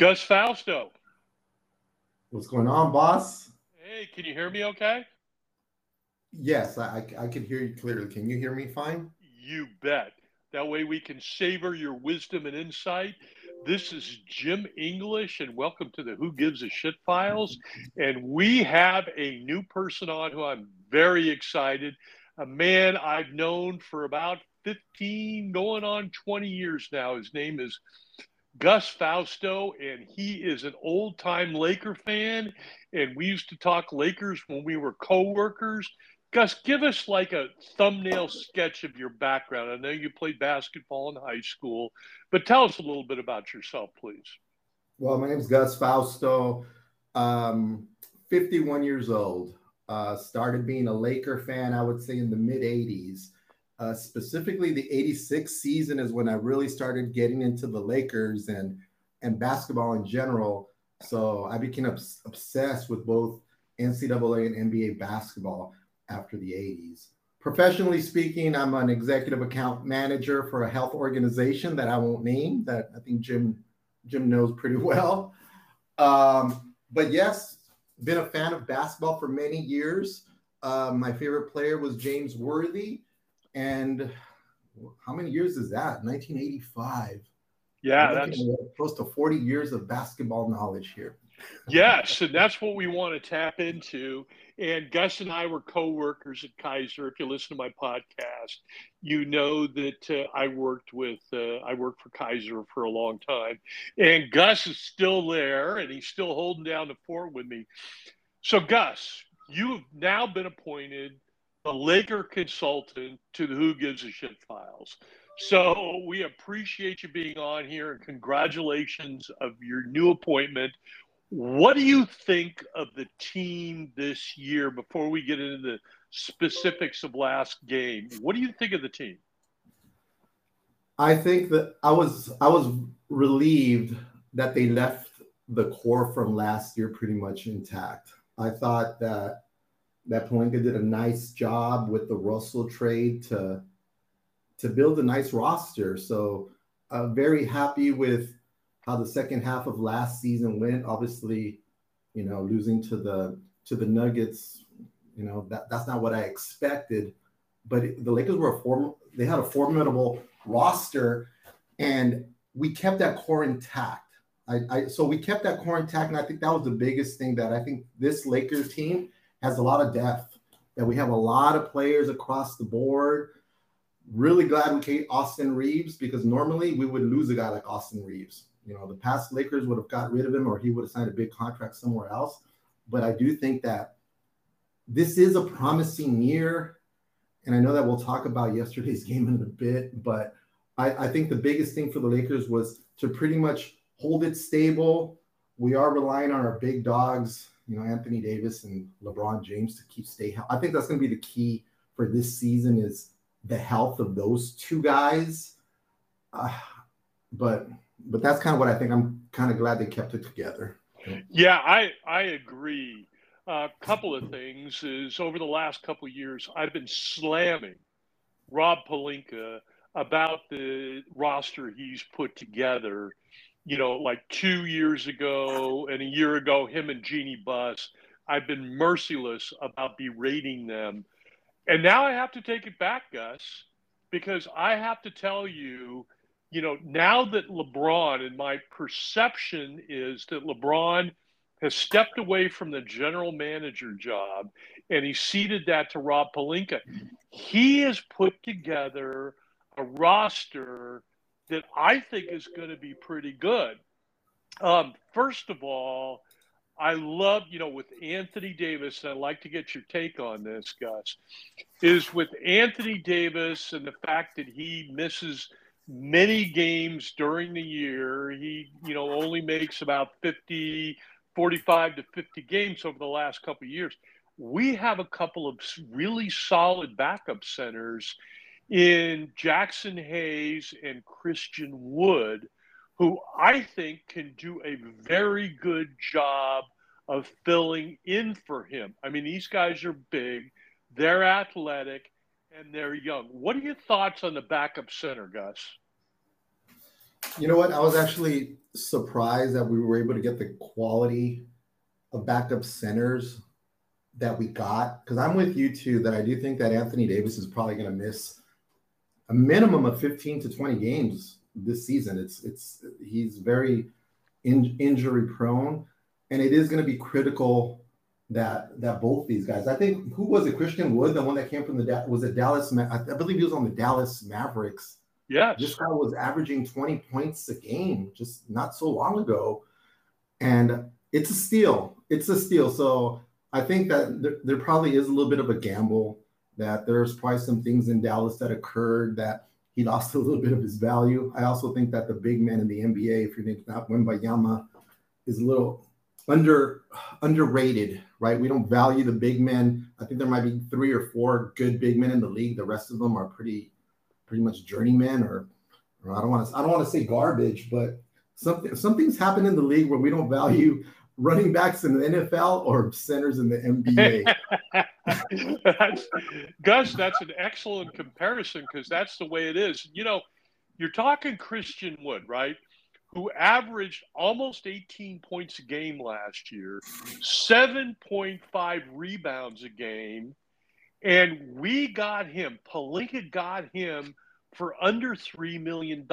Gus Fausto. What's going on, boss? Hey, can you hear me okay? Yes, I, I can hear you clearly. Can you hear me fine? You bet. That way we can savor your wisdom and insight. This is Jim English, and welcome to the Who Gives a Shit Files. And we have a new person on who I'm very excited. A man I've known for about 15, going on 20 years now. His name is Gus Fausto, and he is an old time Laker fan. And we used to talk Lakers when we were co workers. Gus, give us like a thumbnail sketch of your background. I know you played basketball in high school, but tell us a little bit about yourself, please. Well, my name is Gus Fausto. Um, 51 years old. Uh, started being a Laker fan, I would say, in the mid 80s. Uh, specifically, the 86 season is when I really started getting into the Lakers and, and basketball in general. So I became obs- obsessed with both NCAA and NBA basketball after the 80s. Professionally speaking, I'm an executive account manager for a health organization that I won't name, that I think Jim Jim knows pretty well. Um, but yes, been a fan of basketball for many years. Uh, my favorite player was James Worthy and how many years is that? 1985. Yeah, that's close to 40 years of basketball knowledge here. yes, and that's what we want to tap into. And Gus and I were co-workers at Kaiser. If you listen to my podcast, you know that uh, I worked with uh, I worked for Kaiser for a long time, and Gus is still there, and he's still holding down the fort with me. So, Gus, you have now been appointed a Laker consultant to the Who Gives a Shit files. So we appreciate you being on here and congratulations of your new appointment. What do you think of the team this year before we get into the specifics of last game? What do you think of the team? I think that I was I was relieved that they left the core from last year pretty much intact. I thought that that Pelinka did a nice job with the Russell trade to to build a nice roster. So uh, very happy with how the second half of last season went. Obviously, you know, losing to the to the Nuggets, you know, that, that's not what I expected. But it, the Lakers were a form they had a formidable roster and we kept that core intact. I, I so we kept that core intact, and I think that was the biggest thing that I think this Lakers team has a lot of depth, that we have a lot of players across the board. Really glad we kept Austin Reaves because normally we would lose a guy like Austin Reaves. You know, the past Lakers would have got rid of him or he would have signed a big contract somewhere else. But I do think that this is a promising year. And I know that we'll talk about yesterday's game in a bit, but I, I think the biggest thing for the Lakers was to pretty much hold it stable. We are relying on our big dogs you know, Anthony Davis and LeBron James to keep stay healthy. I think that's going to be the key for this season is the health of those two guys. Uh, but but that's kind of what I think. I'm kind of glad they kept it together. Yeah, I I agree. A uh, couple of things is over the last couple of years, I've been slamming Rob Pelinka about the roster he's put together you know, like two years ago and a year ago, him and Jeannie Buss, I've been merciless about berating them. And now I have to take it back, Gus, because I have to tell you, you know, now that LeBron, and my perception is that LeBron has stepped away from the general manager job and he ceded that to Rob Pelinka. He has put together a roster that I think is going to be pretty good. Um, first of all, I love, you know, with Anthony Davis, and I'd like to get your take on this, Gus, is with Anthony Davis and the fact that he misses many games during the year. He, you know, only makes about 50, 45 to 50 games over the last couple of years. We have a couple of really solid backup centers in Jaxson Hayes and Christian Wood, who I think can do a very good job of filling in for him. I mean, these guys are big, they're athletic, and they're young. What are your thoughts on the backup center, Gus? You know what? I was actually surprised that we were able to get the quality of backup centers that we got. Because I'm with you too, that I do think that Anthony Davis is probably going to miss a minimum of 15 to 20 games this season. It's it's he's very in, injury prone, and it is going to be critical that that both these guys. I think who was it? Christian Wood, the one that came from the was it Dallas? I believe he was on the Dallas Mavericks. Yeah, this guy was averaging 20 points a game just not so long ago, and it's a steal. It's a steal. So I think that there, there probably is a little bit of a gamble that there's probably some things in Dallas that occurred that he lost a little bit of his value. I also think that the big man in the NBA, if your name's not Wembanyama, is a little under underrated, right? We don't value the big men. I think there might be three or four good big men in the league. The rest of them are pretty pretty much journeymen or, or I don't want to I don't want to say garbage, but something something's happened in the league where we don't value running backs in the NFL or centers in the NBA. that's, Gus, that's an excellent comparison because that's the way it is. You know, you're talking Christian Wood, right? Who averaged almost 18 points a game last year, 7.5 rebounds a game, and we got him. Pelinka got him for under $3 million.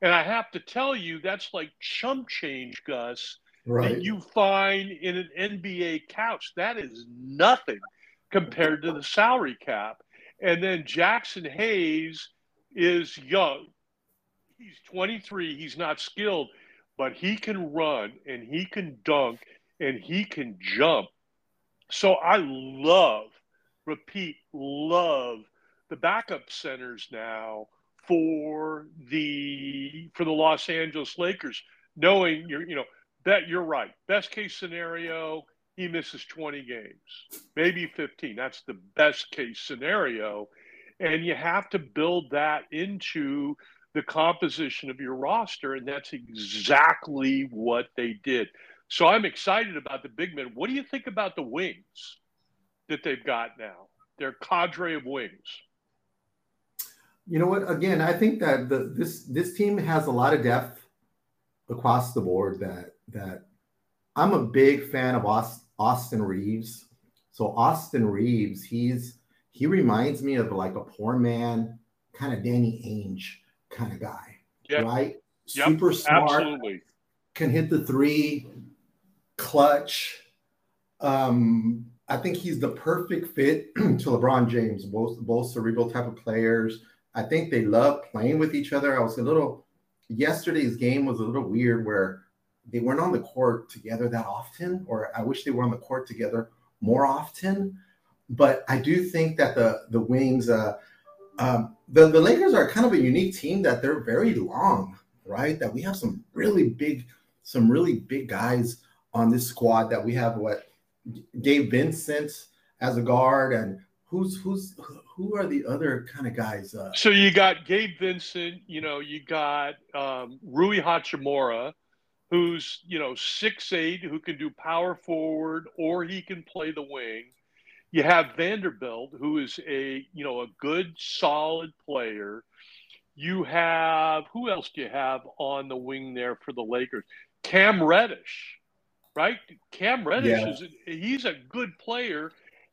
And I have to tell you, that's like chump change, Gus right. that you find in an NBA couch. That is nothing compared to the salary cap. And then Jaxson Hayes is young. He's 23. He's not skilled, but he can run and he can dunk and he can jump. So I love, repeat, love the backup centers now for the for the Los Angeles Lakers, knowing you're you know that you're right. Best case scenario, he misses 20 games, maybe 15. That's the best case scenario. And you have to build that into the composition of your roster. And that's exactly what they did. So I'm excited about the big men. What do you think about the wings that they've got now? Their cadre of wings. You know what? Again, I think that the, this this team has a lot of depth across the board that that I'm a big fan of Austin Reaves. So Austin Reaves, he's he reminds me of like a poor man, kind of Danny Ainge kind of guy, yep. right? Yep. Super smart, Absolutely. can hit the three, clutch. Um, I think he's the perfect fit to LeBron James. Both both cerebral type of players. I think they love playing with each other. I was a little yesterday's game was a little weird where they weren't on the court together that often, or I wish they were on the court together more often. But I do think that the the wings, uh, um, the the Lakers are kind of a unique team that they're very long, right? That we have some really big, some really big guys on this squad. That we have what Gabe Vincent as a guard, and who's who's who are the other kind of guys? Uh, so you got Gabe Vincent, you know, you got um, Rui Hachimura, who's you know six eight, who can do power forward or he can play the wing. You have Vanderbilt, who is a you know a good solid player. You have who else do you have on the wing there for the Lakers? Cam Reddish, right? Cam Reddish yeah. is he's a good player,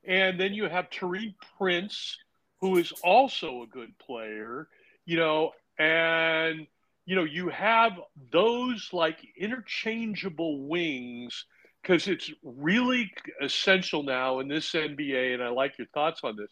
and then you have Taurean Prince, who is also a good player. You know, and you know, you have those like interchangeable wings because it's really essential now in this NBA, and I like your thoughts on this,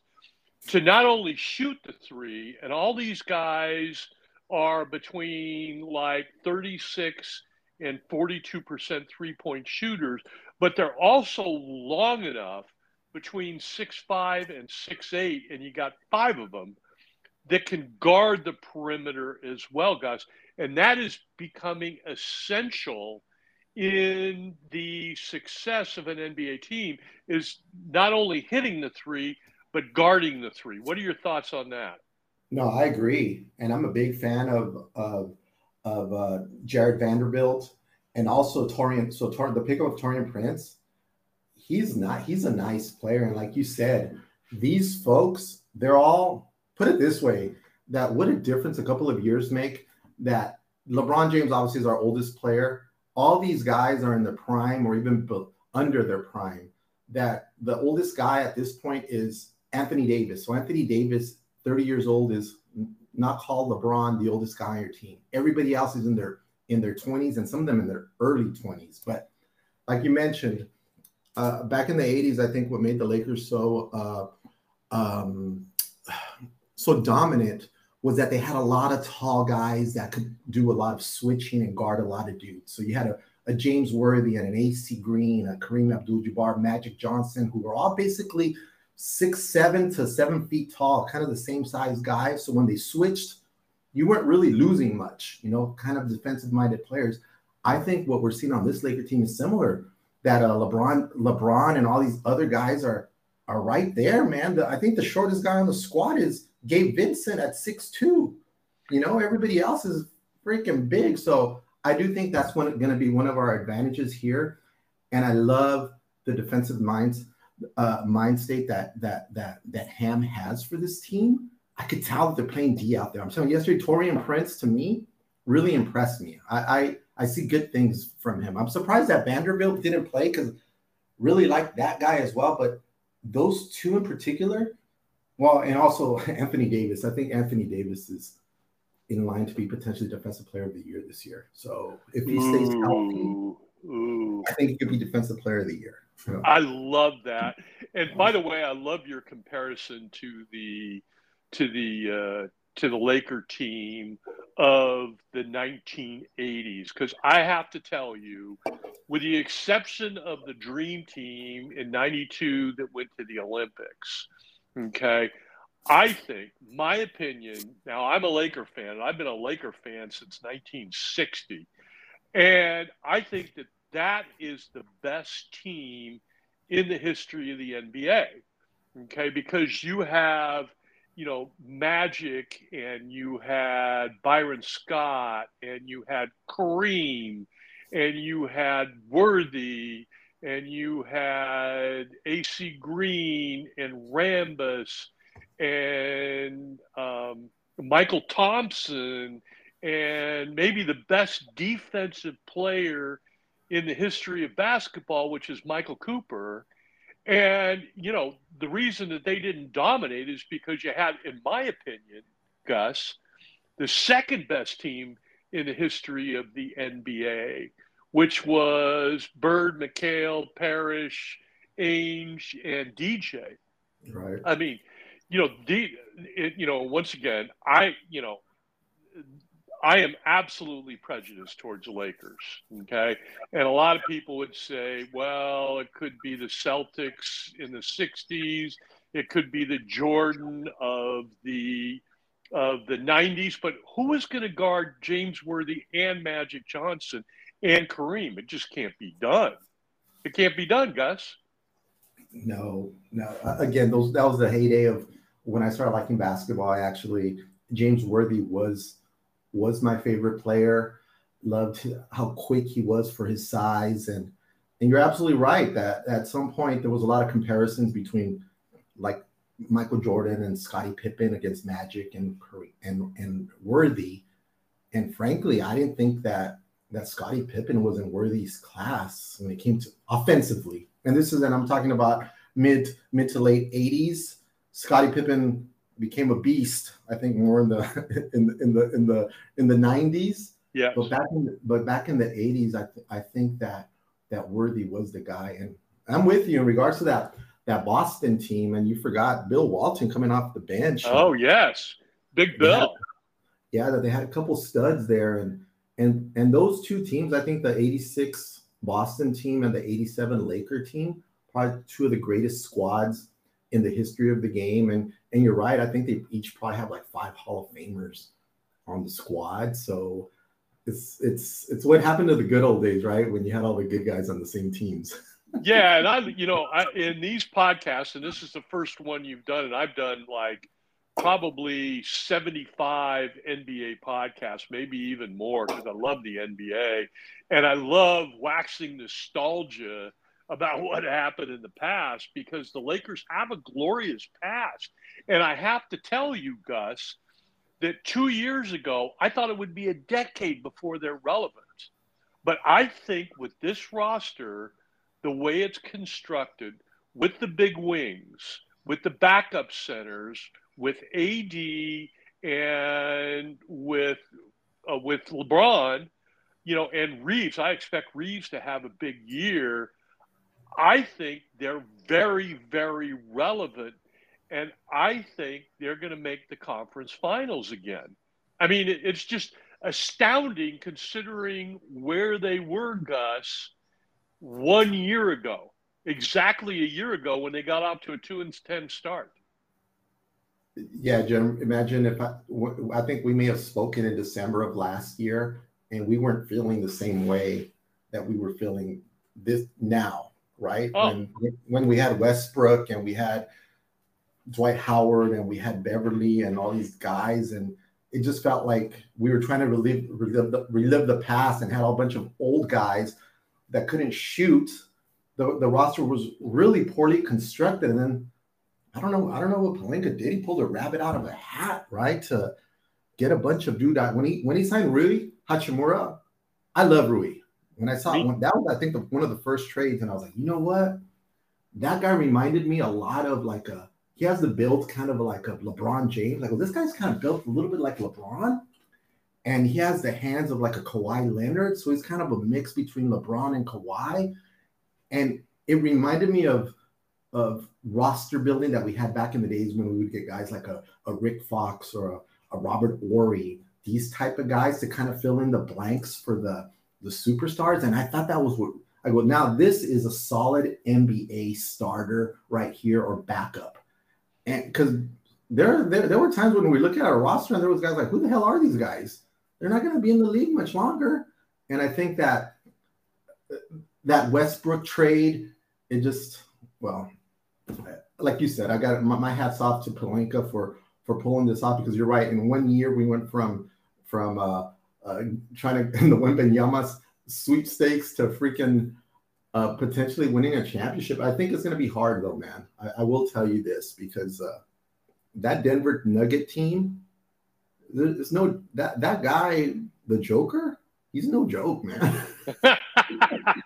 to not only shoot the three, and all these guys are between like 36 and 42% three point shooters, but they're also long enough between six five and six eight, and you got five of them that can guard the perimeter as well, guys. And that is becoming essential in the success of an NBA team is not only hitting the three, but guarding the three. What are your thoughts on that? No, I agree. And I'm a big fan of, of, of uh, Jarred Vanderbilt and also Taurean. So Tor- the pickup of Taurean Prince, he's not, he's a nice player. And like you said, these folks, they're all, put it this way, that what a difference a couple of years make that LeBron James obviously is our oldest player. All these guys are in the prime or even under their prime. That the oldest guy at this point is Anthony Davis. So Anthony Davis, 30 years old, is not called LeBron, the oldest guy on your team. Everybody else is in their in their 20s and some of them in their early 20s. But like you mentioned, uh, back in the 80s, I think what made the Lakers so uh, um, so dominant was that they had a lot of tall guys that could do a lot of switching and guard a lot of dudes. So you had a, a James Worthy and an AC Green, a Kareem Abdul-Jabbar, Magic Johnson, who were all basically six seven to seven feet tall, kind of the same size guys. So when they switched, you weren't really losing much. You know, kind of defensive-minded players. I think what we're seeing on this Laker team is similar. That uh, LeBron, LeBron, and all these other guys are are right there, man. The, I think the shortest guy on the squad is Gabe Vincent at six two. You know, everybody else is freaking big. So I do think that's going to be one of our advantages here. And I love the defensive minds uh, mind state that that that that Ham has for this team. I could tell that they're playing D out there. I'm telling you, yesterday Taurean Prince to me really impressed me. I, I I see good things from him. I'm surprised that Vanderbilt didn't play because really like that guy as well. But those two in particular, well, and also Anthony Davis. I think Anthony Davis is in line to be potentially defensive player of the year this year. So if he stays healthy, Ooh. I think he could be defensive player of the year. So. I love that. And by the way, I love your comparison to the to the uh, to the Laker team of the 1980s because I have to tell you, with the exception of the Dream Team in '92 that went to the Olympics, okay, I think my opinion. Now I'm a Laker fan. And I've been a Laker fan since 1960, and I think that that is the best team in the history of the NBA. Okay, because you have you know, Magic and you had Byron Scott and you had Kareem and you had Worthy and you had AC Green and Rambis and um, Mychal Thompson and maybe the best defensive player in the history of basketball, which is Michael Cooper. And, you know, the reason that they didn't dominate is because you had, in my opinion, Gus, the second best team in the history of the NBA, which was Bird, McHale, Parish, Ainge, and DJ. Right. I mean, you know, the, it, you know, once again, I, you know, I am absolutely prejudiced towards the Lakers. Okay. And a lot of people would say, well, it could be the Celtics in the 60s, it could be the Jordan of the of the 90s, but who is going to guard James Worthy and Magic Johnson and Kareem? It just can't be done. It can't be done, Gus. No, no. Again, those that was the heyday of when I started liking basketball. I actually James Worthy was was my favorite player. Loved how quick he was for his size, and and you're absolutely right that at some point there was a lot of comparisons between like Michael Jordan and Scottie Pippen against Magic and and and Worthy, and frankly, I didn't think that that Scottie Pippen was in Worthy's class when it came to offensively. And this is, and I'm talking about mid mid to late 80s. Scottie Pippen became a beast. I think more in the in the in the in the in the nineties. Yeah. But back in the, but back in the eighties, I th- I think that that Worthy was the guy, and I'm with you in regards to that that Boston team. And you forgot Bill Walton coming off the bench. Oh yes, Big Bill. Yeah, that they had a couple studs there, and and and those two teams, I think the '86 Boston team and the '87 Laker team, probably two of the greatest squads in the history of the game. And and you're right. I think they each probably have like five Hall of Famers on the squad. So it's it's it's what happened to the good old days, right? When you had all the good guys on the same teams. yeah, and I, you know, I, in these podcasts, and this is the first one you've done, and I've done like probably 75 NBA podcasts, maybe even more, because I love the NBA and I love waxing nostalgia about what happened in the past because the Lakers have a glorious past. And I have to tell you, Gus, that two years ago I thought it would be a decade before they're relevant. But I think with this roster, the way it's constructed, with the big wings, with the backup centers, with AD and with uh, with LeBron, you know, and Reaves, I expect Reaves to have a big year. I think they're very, very relevant, and I think they're going to make the conference finals again. I mean, it's just astounding considering where they were, Gus, one year ago, exactly a year ago when they got off to a two and ten start. Yeah, Jim. Imagine if I, I think we may have spoken in December of last year, and we weren't feeling the same way that we were feeling this now, right? Oh. When when we had Westbrook and we had Dwight Howard and we had Beverly and all these guys, and it just felt like we were trying to relive relive the, relive the past and had a bunch of old guys that couldn't shoot. The, the roster was really poorly constructed, and then I don't know. I don't know what Pelinka did. He pulled a rabbit out of a hat, right? To get a bunch of dude when he when he signed Rui Hachimura. I love Rui. When I saw that was, I think the, one of the first trades, and I was like, you know what? That guy reminded me a lot of like a. He has the build kind of like a LeBron James. Like, well, this guy's kind of built a little bit like LeBron, and he has the hands of like a Kawhi Leonard. So he's kind of a mix between LeBron and Kawhi, and it reminded me of of roster building that we had back in the days when we would get guys like a, a Rick Fox or a, a Robert Horry, these type of guys to kind of fill in the blanks for the the superstars. And I thought that was what I go, now this is a solid NBA starter right here or backup. And because there, there there were times when we look at our roster and there was guys like, who the hell are these guys? They're not going to be in the league much longer. And I think that that Westbrook trade, it just well, like you said, I got my, my hats off to Pelinka for for pulling this off because you're right. In one year, we went from from uh, uh, trying to in the Wembanyama sweepstakes to freaking uh, potentially winning a championship. I think it's going to be hard though, man. I, I will tell you this because uh, that Denver Nugget team, there's no that that guy, the Joker. He's no joke, man.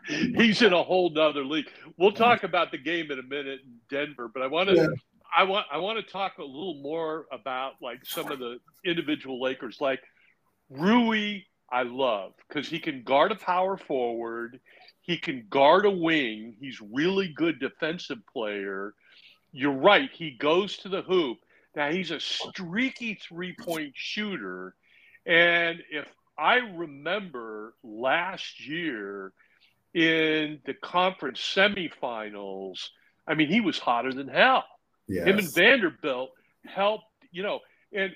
he's in a whole nother league. We'll talk about the game in a minute in Denver, but I want to yeah. I want I want to talk a little more about like some of the individual Lakers. Like Rui, I love because he can guard a power forward, he can guard a wing. He's really good defensive player. You're right. He goes to the hoop. Now he's a streaky three point shooter, and if I remember last year in the conference semifinals, I mean, he was hotter than hell. Yes. Him and Vanderbilt helped, you know, and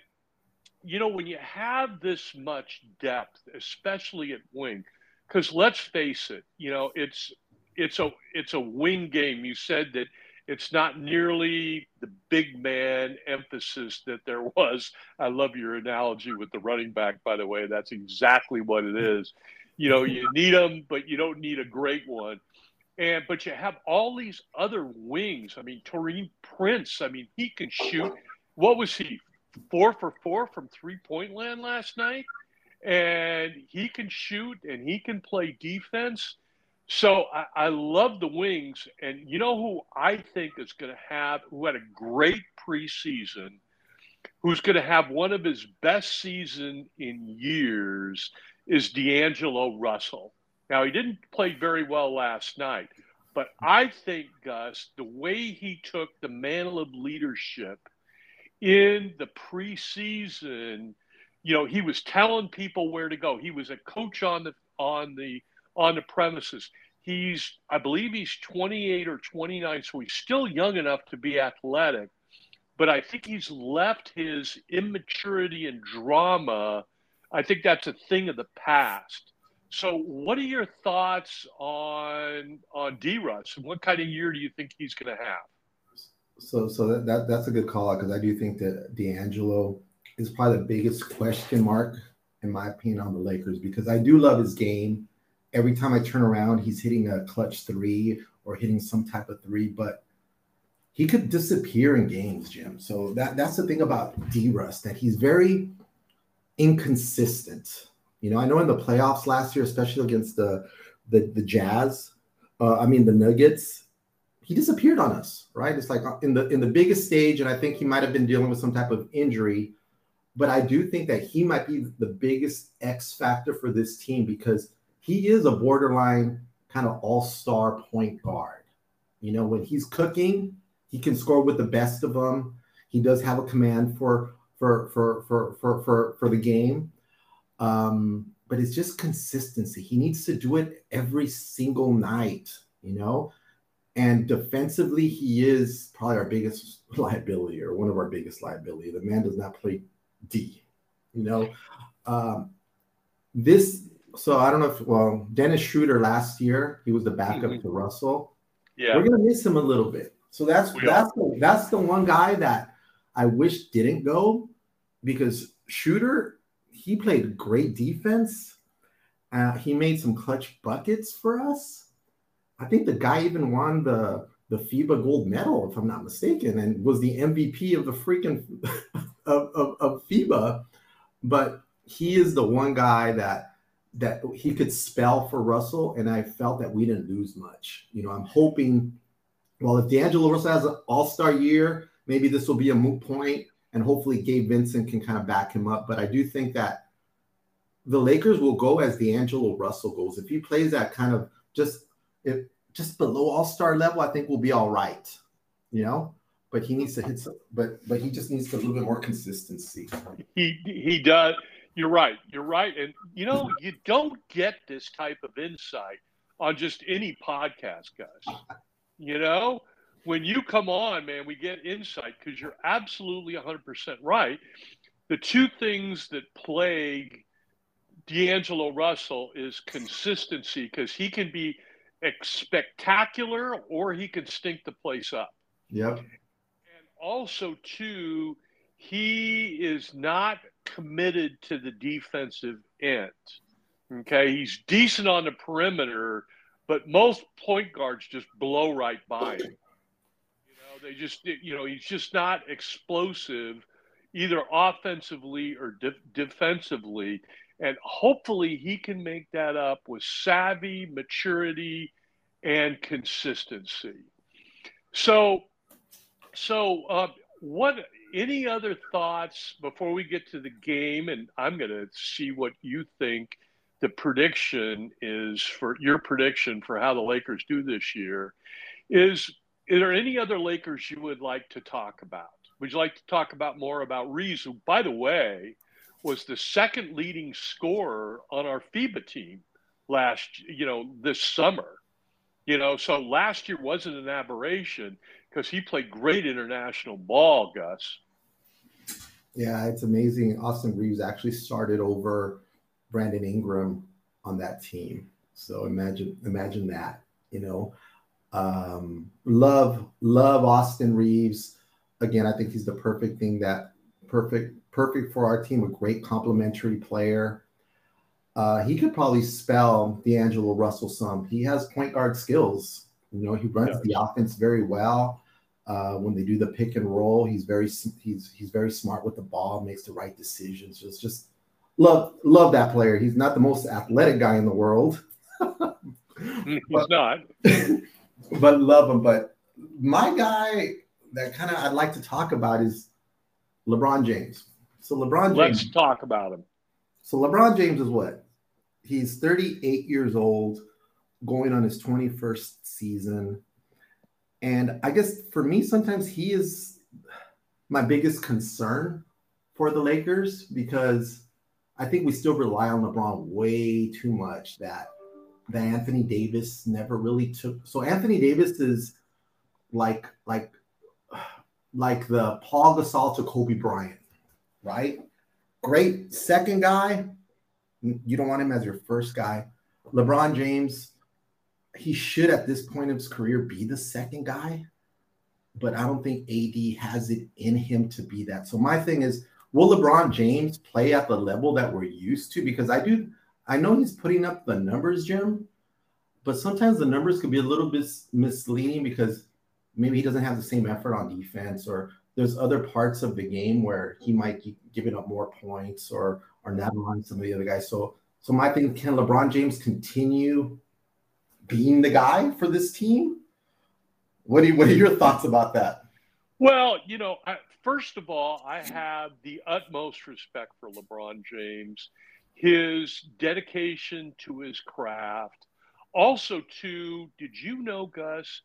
you know, when you have this much depth, especially at wing, because let's face it, you know, it's it's a it's a wing game. You said that it's not nearly the big man emphasis that there was. I love your analogy with the running back, by the way. That's exactly what it is. You know, you need them, but you don't need a great one. And but you have all these other wings. I mean, Taurean Prince. I mean, he can shoot. What was he? Four for four from three point land last night, and he can shoot and he can play defense. So I, I, love the wings, and you know who I think is going to have, who had a great preseason, who's going to have one of his best season in years, is D'Angelo Russell. Now he didn't play very well last night, but I think Gus, the way he took the mantle of leadership in the preseason, you know, he was telling people where to go. He was a coach on the on the on the premises. He's, I believe he's 28 or 29, so he's still young enough to be athletic. But I think he's left his immaturity and drama. I think that's a thing of the past. So, what are your thoughts on on D. Russ? And what kind of year do you think he's going to have? So, so that, that that's a good call out because I do think that D'Angelo is probably the biggest question mark, in my opinion, on the Lakers because I do love his game every time I turn around, he's hitting a clutch three or hitting some type of three, but he could disappear in games, Jim. So that that's the thing about D Russ that he's very inconsistent. You know, I know in the playoffs last year, especially against the the, the Jazz, uh, I mean the Nuggets, he disappeared on us, right? It's like uh, in the in the biggest stage, and I think he might have been dealing with some type of injury. But I do think that he might be the biggest X factor for this team because he is a borderline kind of all-star point guard. You know, when he's cooking, he can score with the best of them. He does have a command for for for for for for, for the game. Um, but it's just consistency. He needs to do it every single night, you know. And defensively, he is probably our biggest liability or one of our biggest liability. The man does not play D, you know. Um, this, so I don't know if, well, Dennis Schroeder last year, he was the backup mm-hmm. to Russell. Yeah. We're to miss him a little bit. So that's, we that's, the, that's the one guy that I wish didn't go because Schroeder, he played great defense. Uh, he made some clutch buckets for us. I think the guy even won the the FIBA gold medal, if I'm not mistaken, and was the MVP of the freaking of, of, of FIBA. But he is the one guy that that he could spell for Russell, and I felt that we didn't lose much. You know, I'm hoping. Well, if D'Angelo Russell has an All Star year, maybe this will be a moot point, and hopefully Gabe Vincent can kind of back him up. But I do think that the Lakers will go as D'Angelo Russell goes. If he plays that kind of just if just below All Star level, I think we'll be all right. You know, but he needs to hit some. But but he just needs a little bit more consistency. He he does. You're right. You're right. And you know, you don't get this type of insight on just any podcast, guys. You know, when you come on, man, we get insight because you're absolutely 100% right. The two things that plague D'Angelo Russell is consistency because he can be spectacular or he can stink the place up. Yep. Also, too, he is not committed to the defensive end. Okay. He's decent on the perimeter, but most point guards just blow right by him. You know, they just, you know, he's just not explosive either offensively or de- defensively. And hopefully he can make that up with savvy, maturity, and consistency. So, so uh, what? Any other thoughts before we get to the game? And I'm going to see what you think the prediction is for your prediction for how the Lakers do this year. Is is there any other Lakers you would like to talk about? Would you like to talk about more about Reaves, who, by the way, was the second leading scorer on our FIBA team last, you know, this summer. You know, so last year wasn't an aberration because he played great international ball, Gus. Yeah, it's amazing. Austin Reaves actually started over Brandon Ingram on that team. So imagine imagine that, you know. Um, love love Austin Reaves. Again, I think he's the perfect thing that perfect perfect for our team, a great complementary player. Uh, he could probably spell D'Angelo Russell some. He has point guard skills. You know, he runs yeah. the offense very well. Uh, when they do the pick and roll, he's very he's he's very smart with the ball, makes the right decisions. Just just love love that player. He's not the most athletic guy in the world. he's but, not. but love him. But my guy that kind of I'd like to talk about is LeBron James. So LeBron James. Let's talk about him. So LeBron James is what? He's 38 years old, going on his 21st season. And I guess for me, sometimes he is my biggest concern for the Lakers because I think we still rely on LeBron way too much that that Anthony Davis never really took. So Anthony Davis is like like like the Paul Gasol to Kobe Bryant right? Great second guy. You don't want him as your first guy. LeBron James, he should at this point of his career be the second guy, but I don't think AD has it in him to be that. So my thing is, will LeBron James play at the level that we're used to? Because I do, I know he's putting up the numbers, Jim, but sometimes the numbers could be a little bit misleading because maybe he doesn't have the same effort on defense or there's other parts of the game where he might be giving up more points or or not on some of the other guys. So so my thing, can LeBron James continue being the guy for this team? What do you, what are your thoughts about that? Well, you know, I, first of all, I have the utmost respect for LeBron James, his dedication to his craft. Also, to did you know, Gus,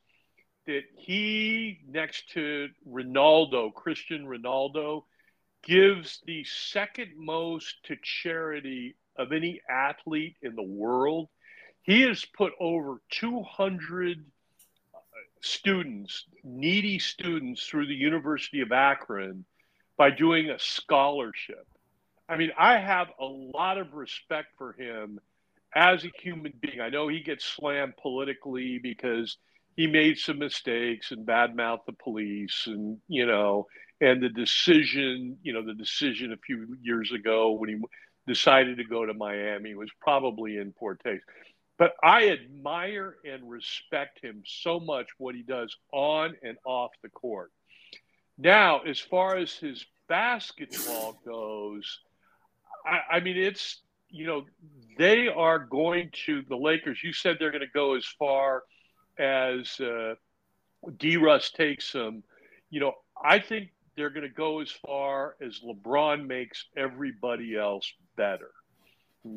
that he next to Ronaldo, Christian Ronaldo, gives the second most to charity of any athlete in the world. He has put over 200 uh, students, needy students, through the University of Akron by doing a scholarship. I mean, I have a lot of respect for him as a human being. I know he gets slammed politically because he made some mistakes and badmouthed the police and, you know, and the decision, you know, the decision a few years ago when he decided to go to Miami was probably in poor taste. But I admire and respect him so much what he does on and off the court. Now, as far as his basketball goes, I, I mean, it's, you know, they are going to, the Lakers, you said they're going to go as far as uh, D Russ takes them. You know, I think they're going to go as far as LeBron makes everybody else better.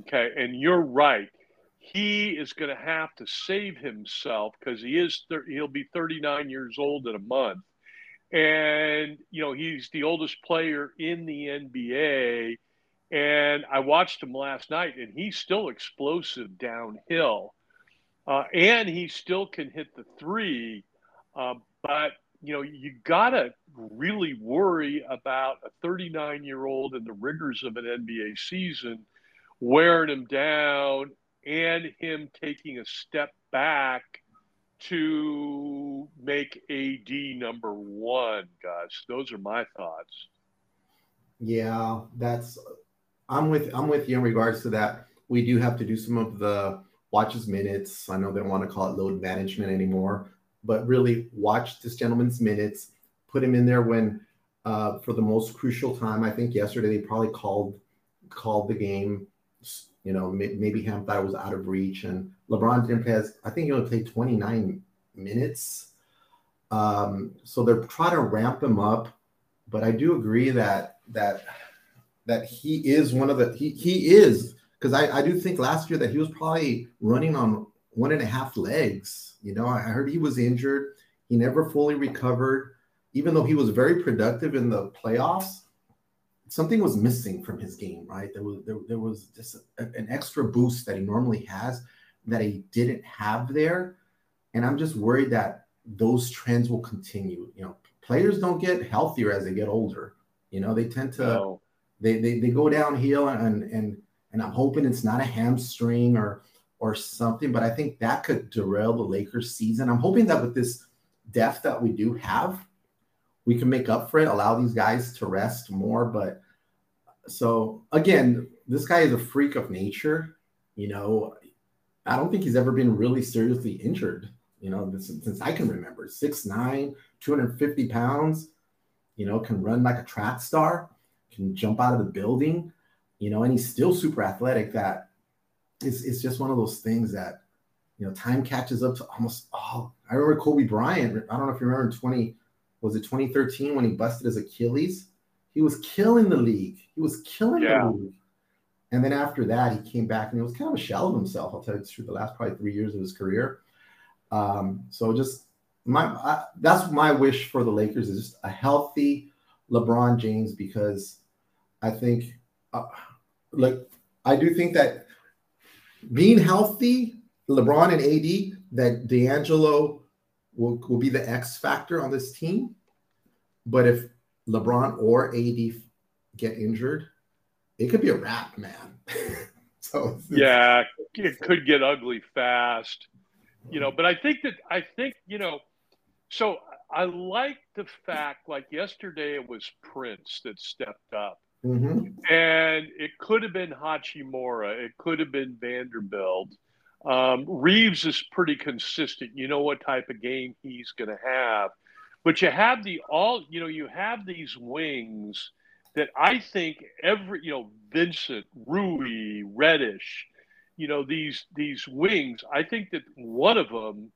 Okay. And you're right. He is going to have to save himself because he is, thir- he'll be 39 years old in a month. And, you know, he's the oldest player in the NBA. And I watched him last night and he's still explosive downhill. Uh, and he still can hit the three. Uh, but you know, you got to really worry about a 39 year old in the rigors of an NBA season wearing him down and him taking a step back to make AD number one, guys. Those are my thoughts. Yeah, that's I'm with I'm with you in regards to that. We do have to do some of the watches minutes. I know they don't want to call it load management anymore, but really watch this gentleman's minutes, put him in there when uh, for the most crucial time. I think yesterday they probably called called the game. You know, maybe Ham thought it was out of reach, and LeBron didn't play. I think he only played 29 minutes. Um, so they're trying to ramp him up, but I do agree that that that he is one of the he he is because I, I do think last year that he was probably running on one and a half legs. You know, I heard he was injured. He never fully recovered. Even though he was very productive in the playoffs, something was missing from his game, right? There was there, there was just a, an extra boost that he normally has that he didn't have there. And I'm just worried that those trends will continue. You know, players don't get healthier as they get older. You know, they tend to no. they, they they go downhill and and and I'm hoping it's not a hamstring or or something. But I think that could derail the Lakers season. I'm hoping that with this depth that we do have, we can make up for it, allow these guys to rest more. But so again, this guy is a freak of nature. You know, I don't think he's ever been really seriously injured. You know, since, since I can remember, 6'9, 250 pounds, you know, can run like a track star, can jump out of the building, you know, and he's still super athletic that it's, it's just one of those things that you know time catches up to almost all. I remember Kobe Bryant. I don't know if you remember in 20 was it 2013 when he busted his Achilles. He was killing the league. He was killing yeah. the league. And then after that, he came back and he was kind of a shell of himself. I'll tell you the truth. The last probably three years of his career. Um, so just my I, that's my wish for the Lakers is just a healthy LeBron James because I think uh, like I do think that being healthy, LeBron and AD, that D'Angelo will, will be the X factor on this team. But if LeBron or AD get injured, it could be a wrap, man. so yeah, it could get ugly fast, you know. But I think that I think you know. So I like the fact, like yesterday, it was Prince that stepped up Mm-hmm. And it could have been Hachimura. It could have been Vanderbilt. Um, Reaves is pretty consistent. You know what type of game he's going to have. But you have the all, you know, you have these wings that I think every, you know, Vincent, Rui, Reddish, you know, these these wings, I think that one of them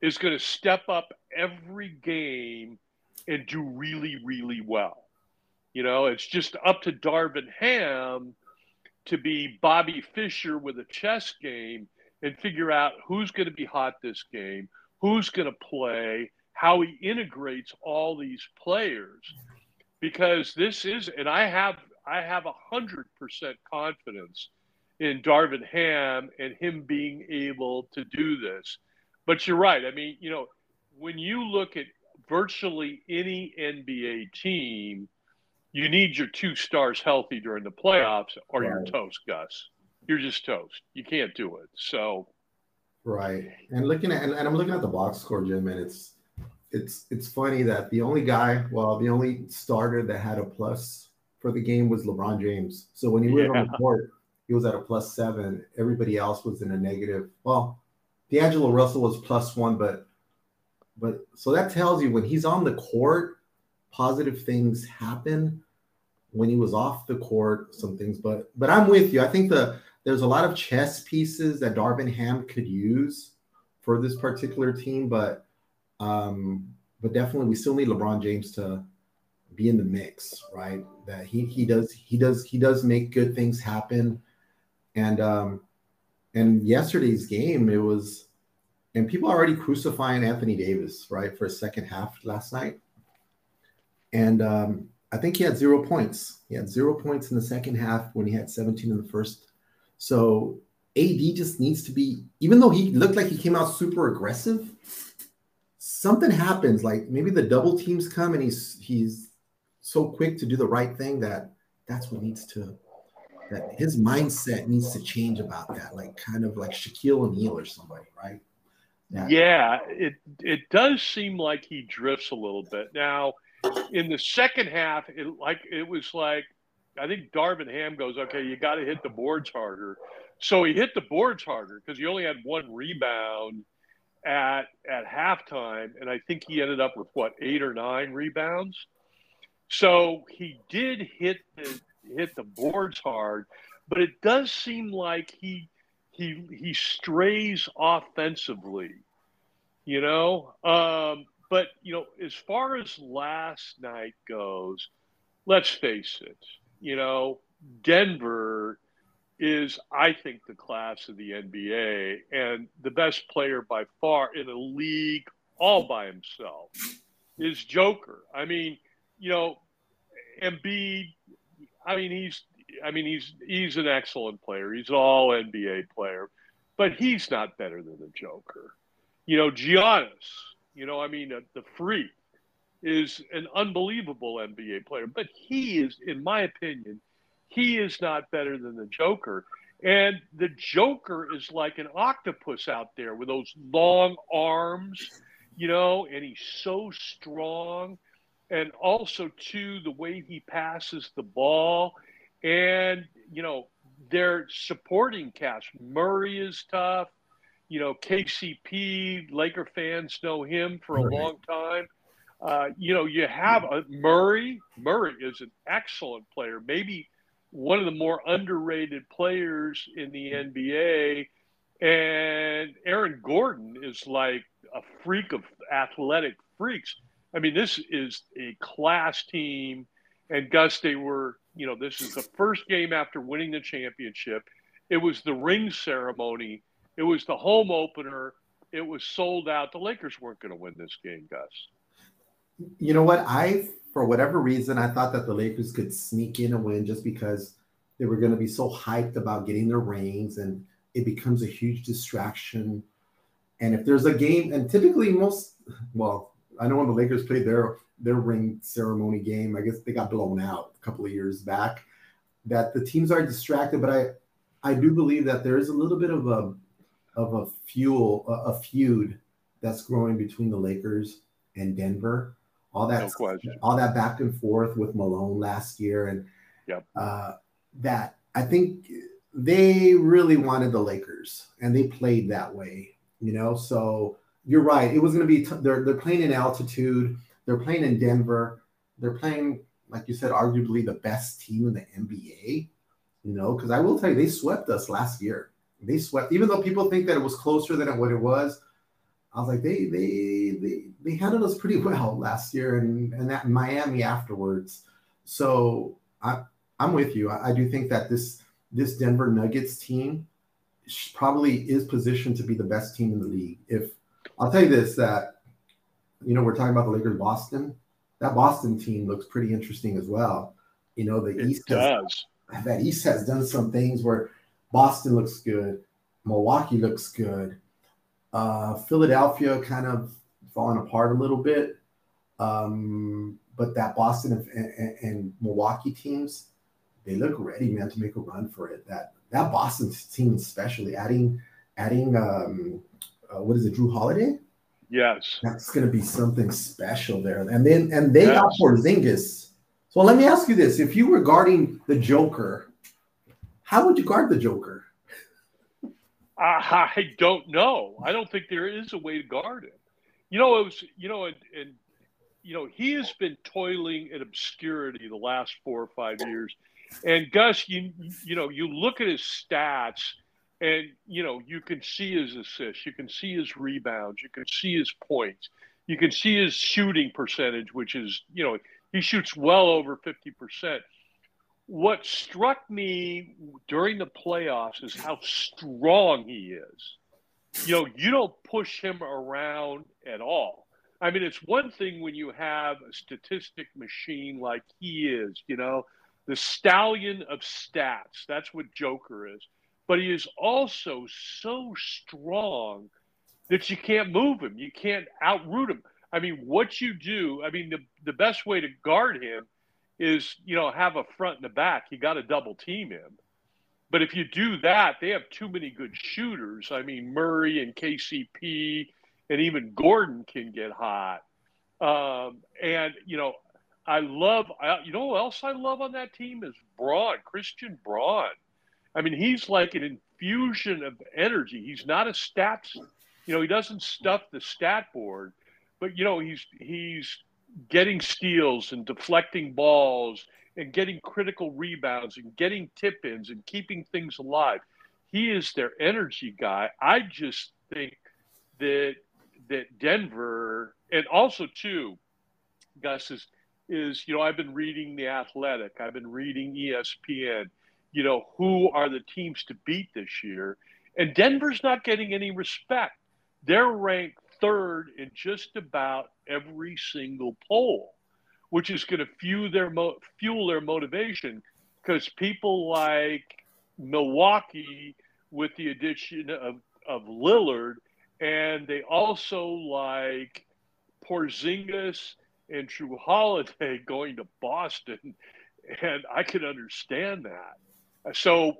is going to step up every game and do really, really well. You know, it's just up to Darvin Ham to be Bobby Fischer with a chess game and figure out who's going to be hot this game, who's going to play, how he integrates all these players. Because this is, and I have, I have a hundred percent confidence in Darvin Ham and him being able to do this. But you're right. I mean, you know, when you look at virtually any NBA team, you need your two stars healthy during the playoffs or right. you're toast, Gus. You're just toast. You can't do it. So Right. And looking at and, and I'm looking at the box score, Jim, and it's it's it's funny that the only guy, well, the only starter that had a plus for the game was LeBron James. So when he was yeah. on the court, he was at a plus seven. Everybody else was in a negative. Well, D'Angelo Russell was plus one, but but so that tells you when he's on the court, positive things happen. When he was off the court, some things. But but I'm with you. I think the there's a lot of chess pieces that Darvin Ham could use for this particular team, but um, but definitely we still need LeBron James to be in the mix, right? That he he does he does he does make good things happen, and um, and yesterday's game it was, and people are already crucifying Anthony Davis, right, for a second half last night, and um, I think he had zero points. He had zero points in the second half when he had 17 in the first. So AD just needs to be, even though he looked like he came out super aggressive, something happens. Like maybe the double teams come and he's he's so quick to do the right thing that that's what needs to that his mindset needs to change about that. Like kind of like Shaquille O'Neal or somebody, right? Yeah. yeah, it it does seem like he drifts a little bit. Now, in the second half, it like it was like I think Darvin Ham goes, okay, you got to hit the boards harder. So he hit the boards harder because he only had one rebound at at halftime, and I think he ended up with what eight or nine rebounds. So he did hit the hit the boards hard, but it does seem like he he he strays offensively, you know. Um, but you know, as far as last night goes, let's face it, you know, Denver is, I think, the class of the NBA and the best player by far in a league all by himself is Joker. I mean, you know, Embiid. I mean, he's. I mean, he's he's an excellent player. He's an all NBA player, but he's not better than the Joker. You know, Giannis. You know, I mean, uh, the freak is an unbelievable NBA player, but he is, in my opinion, he is not better than the Joker. And the Joker is like an octopus out there with those long arms, you know, and he's so strong. And also, too, the way he passes the ball. And, you know, their supporting cast. Murray is tough. You know, KCP, Laker fans know him for a long time. Uh, you know, you have a Murray. Murray is an excellent player, maybe one of the more underrated players in the NBA. And Aaron Gordon is like a freak of athletic freaks. I mean, this is a class team. And Gus, they were, you know, this is the first game after winning the championship. It was the ring ceremony, it was the home opener. It was sold out. The Lakers weren't going to win this game, Gus. You know what? I, for whatever reason, I thought that the Lakers could sneak in a win just because they were going to be so hyped about getting their rings and it becomes a huge distraction. And if there's a game, and typically most, well, I know when the Lakers played their their ring ceremony game, I guess they got blown out a couple of years back. That the teams are distracted, but I I do believe that there is a little bit of a of a fuel a, a feud that's growing between the Lakers and Denver all that no all that back and forth with Malone last year, and yep. uh, that I think they really wanted the Lakers, and they played that way, you know. So you're right; it was going to be t- they're they're playing in altitude. They're playing in Denver. They're playing, like you said, arguably the best team in the NBA. You know, because I will tell you, they swept us last year. They swept, even though people think that it was closer than what it was. I was like, they they they they handled us pretty well last year, and and that Miami afterwards. So I I'm with you. I, I do think that this this Denver Nuggets team probably is positioned to be the best team in the league. If I'll tell you this, that you know, we're talking about the Lakers Boston. That Boston team looks pretty interesting as well. You know, the it East does. Has, that East has done some things where Boston looks good, Milwaukee looks good, uh, Philadelphia kind of falling apart a little bit. Um, but that Boston and, and, and Milwaukee teams, they look ready, man, to make a run for it. That that Boston team, especially adding adding um, uh, what is it, Jrue Holiday? Yes, that's going to be something special there. And then and they yes. got Porzingis. So let me ask you this: If you were guarding the Joker, how would you guard the Joker? I don't know. I don't think there is a way to guard him. You know, it was you know, and, and you know, he has been toiling in obscurity the last four or five years. And Gus, you you know, you look at his stats and you know, you can see his assists, you can see his rebounds, you can see his points, you can see his shooting percentage, which is, you know, he shoots well over 50%. What struck me during the playoffs is how strong he is. You know, you don't push him around at all I mean, it's one thing when you have a statistic machine like he is, you know, the stallion of stats. That's what Joker is. But he is also so strong that you can't move him. You can't outroot him. I mean, what you do, I mean, the, the best way to guard him is, you know, have a front and a back. You got to double team him. But if you do that, they have too many good shooters. I mean, Murray and KCP and even Gordon can get hot. Um, and you know, I love. I, you know, who else I love on that team is Braun, Christian Braun. I mean, he's like an infusion of energy. He's not a stats. You know, he doesn't stuff the stat board, but you know, he's he's getting steals and deflecting balls and getting critical rebounds and getting tip ins and keeping things alive. He is their energy guy. I just think that that Denver and also too, Gus is is you know I've been reading the Athletic, I've been reading ESPN. You know who are the teams to beat this year, and Denver's not getting any respect. They're ranked third in just about every single poll, which is going to fuel their mo- fuel their motivation because people like Milwaukee, with the addition of of Lillard, and they also like Porzingis and Jrue Holiday going to Boston, and I can understand that. So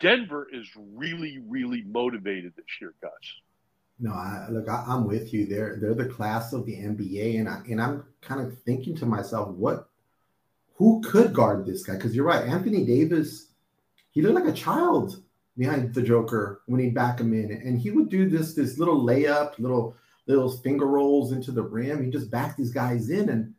Denver is really, really motivated this year, Gus. No, I, look, I, am with you. They're they're the class of the NBA, and I and I'm kind of thinking to myself, what, who could guard this guy? Because you're right, Anthony Davis, he looked like a child behind the Joker when he'd back him in, and he would do this this little layup, little little finger rolls into the rim. He just backed these guys in, and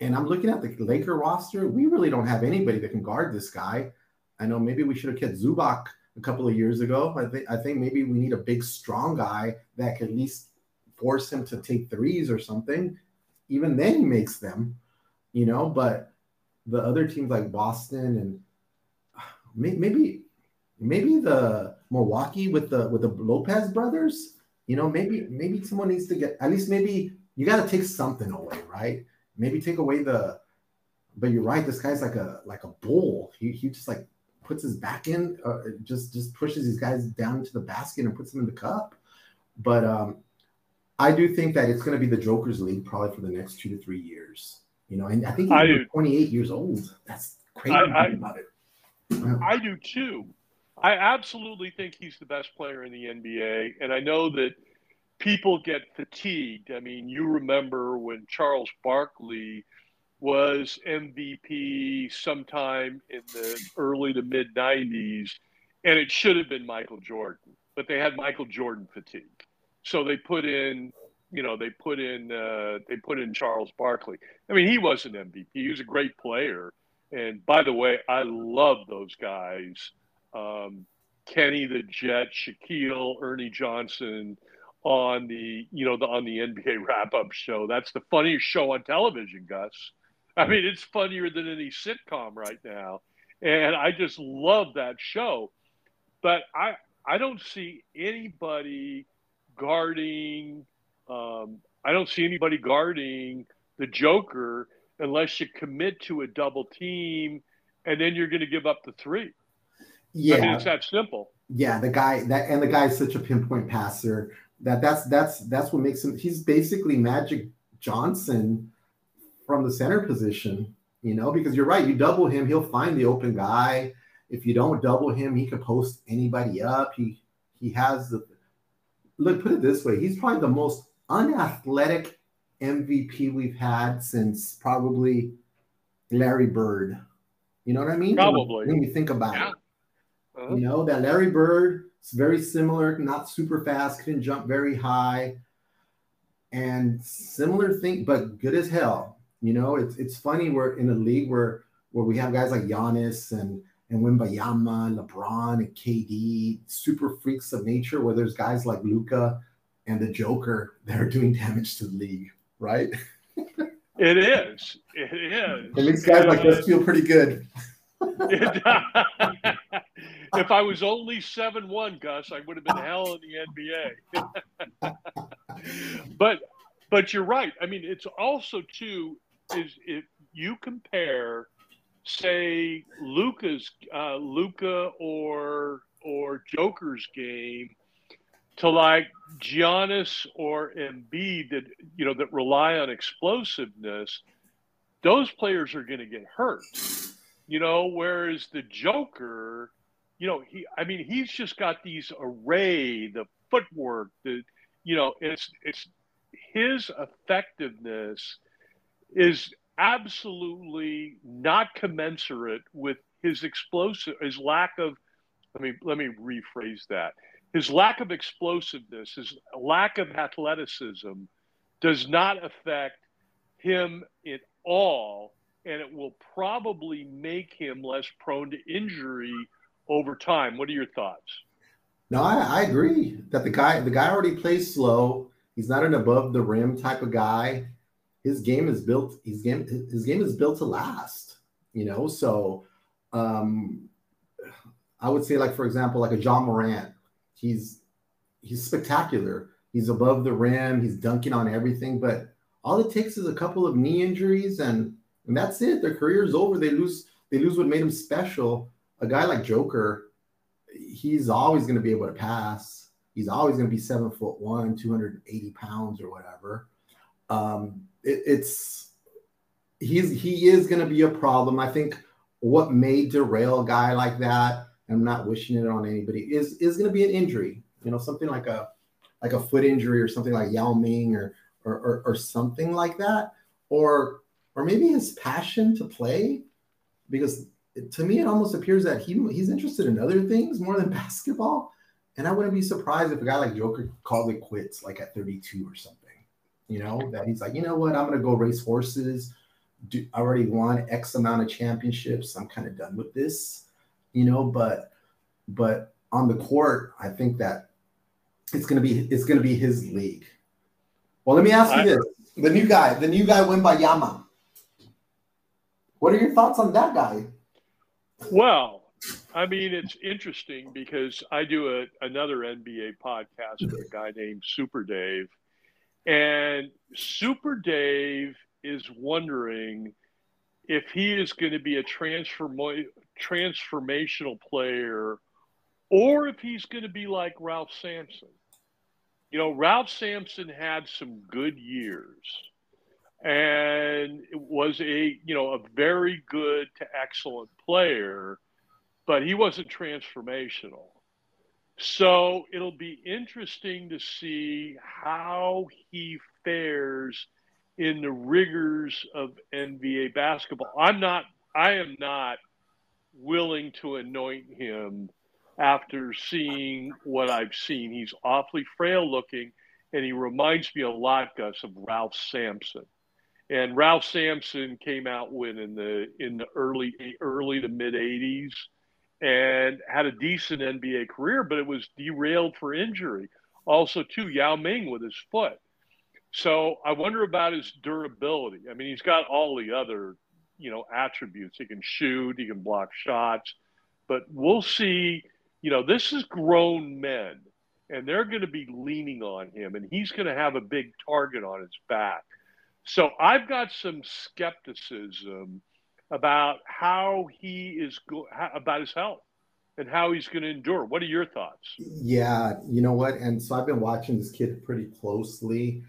and I'm looking at the Laker roster. We really don't have anybody that can guard this guy. I know maybe we should have kept Zubac a couple of years ago. I think I think maybe we need a big, strong guy that can at least force him to take threes or something. Even then, he makes them, you know. But the other teams like Boston and maybe maybe the Milwaukee with the with the Lopez brothers. You know, maybe maybe someone needs to get at least maybe you got to take something away, right? Maybe take away the. But you're right. This guy's like a like a bull. He he just like puts his back in, uh, just just pushes these guys down to the basket and puts them in the cup. But um, I do think that it's going to be the Joker's league probably for the next two to three years. You know, and I think he's 28 years old. That's crazy I, I, about it. I do too. I absolutely think he's the best player in the NBA. And I know that people get fatigued. I mean, you remember when Charles Barkley was MVP sometime in the early to mid 90s, and it should have been Michael Jordan, but they had Michael Jordan fatigue. So they put in you know they put in uh, they put in Charles Barkley. I mean, he was an MVP. He was a great player. And by the way, I love those guys. Um, Kenny the Jet, Shaquille, Ernie Johnson on the you know the on the NBA wrap up show. That's the funniest show on television, Gus. I mean, it's funnier than any sitcom right now, and I just love that show. But I I don't see anybody guarding. Um, I don't see anybody guarding the Joker unless you commit to a double team, and then you're going to give up the three. Yeah, I mean, it's that simple. Yeah, the guy that and the guy's such a pinpoint passer that that's that's that's what makes him. He's basically Magic Johnson from the center position, you know, because you're right. You double him, he'll find the open guy. If you don't double him, he could post anybody up. He he has the look. Put it this way: he's probably the most unathletic MVP we've had since probably Larry Bird. You know what I mean? Probably. When you think about yeah. it. Uh-huh. You know, that Larry Bird is very similar, not super fast, couldn't jump very high. And similar thing, but good as hell. You know, it's it's funny we're in a league where where we have guys like Giannis and and Wembanyama, LeBron, and KD, super freaks of nature, where there's guys like Luka and the Joker that are doing damage to the league right? It is. It is. It makes guys like us uh, feel pretty good. if I was only seven one, Gus, I would have been hell in the NBA. but but you're right. I mean, it's also too is if you compare, say, Luka's uh, Luka or or Joker's game to like Giannis or Embiid that you know that rely on explosiveness, those players are going to get hurt. You know, whereas the Joker, you know, he I mean he's just got these array, the footwork, the you know, it's it's his effectiveness is absolutely not commensurate with his explosive his lack of let me let me rephrase that his lack of explosiveness, his lack of athleticism does not affect him at all. And it will probably make him less prone to injury over time. What are your thoughts? No, I, I agree that the guy the guy already plays slow. He's not an above the rim type of guy. His game is built. His game his game is built to last. You know, so um, I would say like for example, like a john Morant he's he's spectacular. He's above the rim. He's dunking on everything. But all it takes is a couple of knee injuries, and and that's it. Their career is over. They lose. They lose what made them special. A guy like Joker, he's always going to be able to pass. He's always going to be seven foot one, 280 pounds or whatever. Um, it, it's he's he is going to be a problem. I think what may derail a guy like that I'm not wishing it on anybody, is is going to be an injury. You know, something like a like a foot injury or something like Yao Ming or or, or, or something like that, or or maybe his passion to play, because to me it almost appears that he he's interested in other things more than basketball. And I wouldn't be surprised if a guy like Joker called it quits like at 32 or something. You know, that he's like, you know what, I'm gonna go race horses. Do, I already won X amount of championships. I'm kind of done with this you know, but but on the court, I think that it's gonna be it's gonna be his league. Well, let me ask you this: the new guy, the new guy Wembanyama. What are your thoughts on that guy? Well, I mean, it's interesting because I do a, another NBA podcast with a guy named Super Dave, and Super Dave is wondering if he is going to be a transform transformational player or if he's going to be like Ralph Sampson. You know, Ralph Sampson had some good years and was a, you know, a very good to excellent player, but he wasn't transformational. So it'll be interesting to see how he fares in the rigors of NBA basketball. I'm not I am not willing to anoint him after seeing what I've seen. He's awfully frail looking. and he reminds me a lot, Gus, of Ralph Sampson. And Ralph Sampson came out when in the in the early early to mid '80s, and had a decent NBA career, but it was derailed for injury. Also, too, Yao Ming with his foot. So I wonder about his durability. I mean, he's got all the other, you know, attributes. He can shoot, he can block shots, but we'll see. You know, this is grown men, and they're going to be leaning on him, and he's going to have a big target on his back. So I've got some skepticism about how he is go- about his health and how he's going to endure. What are your thoughts? Yeah, you know what? And so I've been watching this kid pretty closely.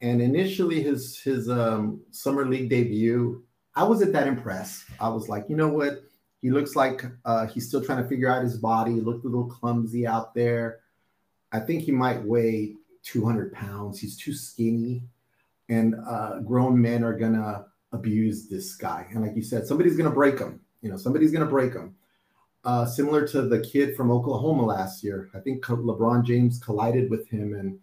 And initially, his his um, summer league debut, I wasn't that impressed. I was like, you know what? He looks like uh, he's still trying to figure out his body. He looked a little clumsy out there. I think he might weigh 200 pounds. He's too skinny, and uh, grown men are gonna abuse this guy. And like you said, somebody's gonna break him. You know, somebody's gonna break him. Uh, similar to the kid from Oklahoma last year. I think LeBron James collided with him and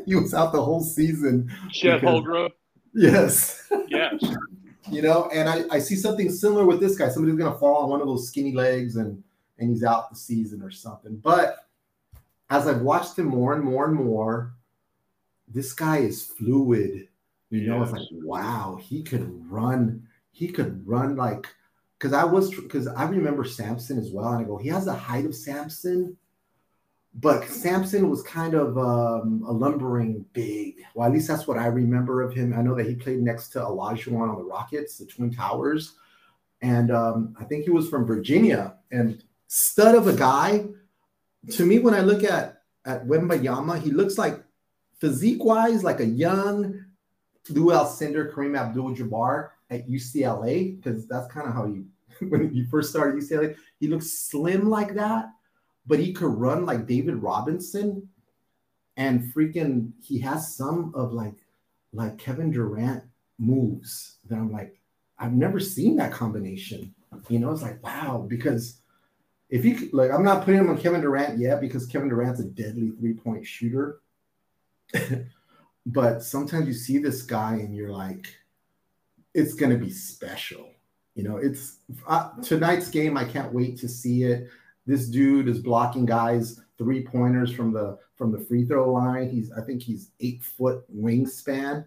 he was out the whole season. Chet Holmgren. Yes. Yes. you know, and I, I see something similar with this guy. Somebody's gonna fall on one of those skinny legs and and he's out the season or something. But as I've watched him more and more and more, this guy is fluid. You know, it's like wow, he could run. He could run like because I was because I remember Sampson as well, and I go, he has the height of Sampson, but Sampson was kind of um, a lumbering big. Well, at least that's what I remember of him. I know that he played next to Olajuwon on the Rockets, the Twin Towers, and um, I think he was from Virginia. And stud of a guy. To me, when I look at at Wembanyama, he looks like physique wise like a young Lou Alcindor, Kareem Abdul-Jabbar at UCLA because that's kind of how you when you first started UCLA. He looks slim like that but he could run like David Robinson and freaking he has some of like like Kevin Durant moves that I'm like I've never seen that combination. You know, it's like wow because if you like I'm not putting him on Kevin Durant yet because Kevin Durant's a deadly three-point shooter. but sometimes you see this guy and you're like it's going to be special. You know, it's uh, tonight's game I can't wait to see it. This dude is blocking guys three pointers from the from the free throw line. He's I think he's eight foot wingspan,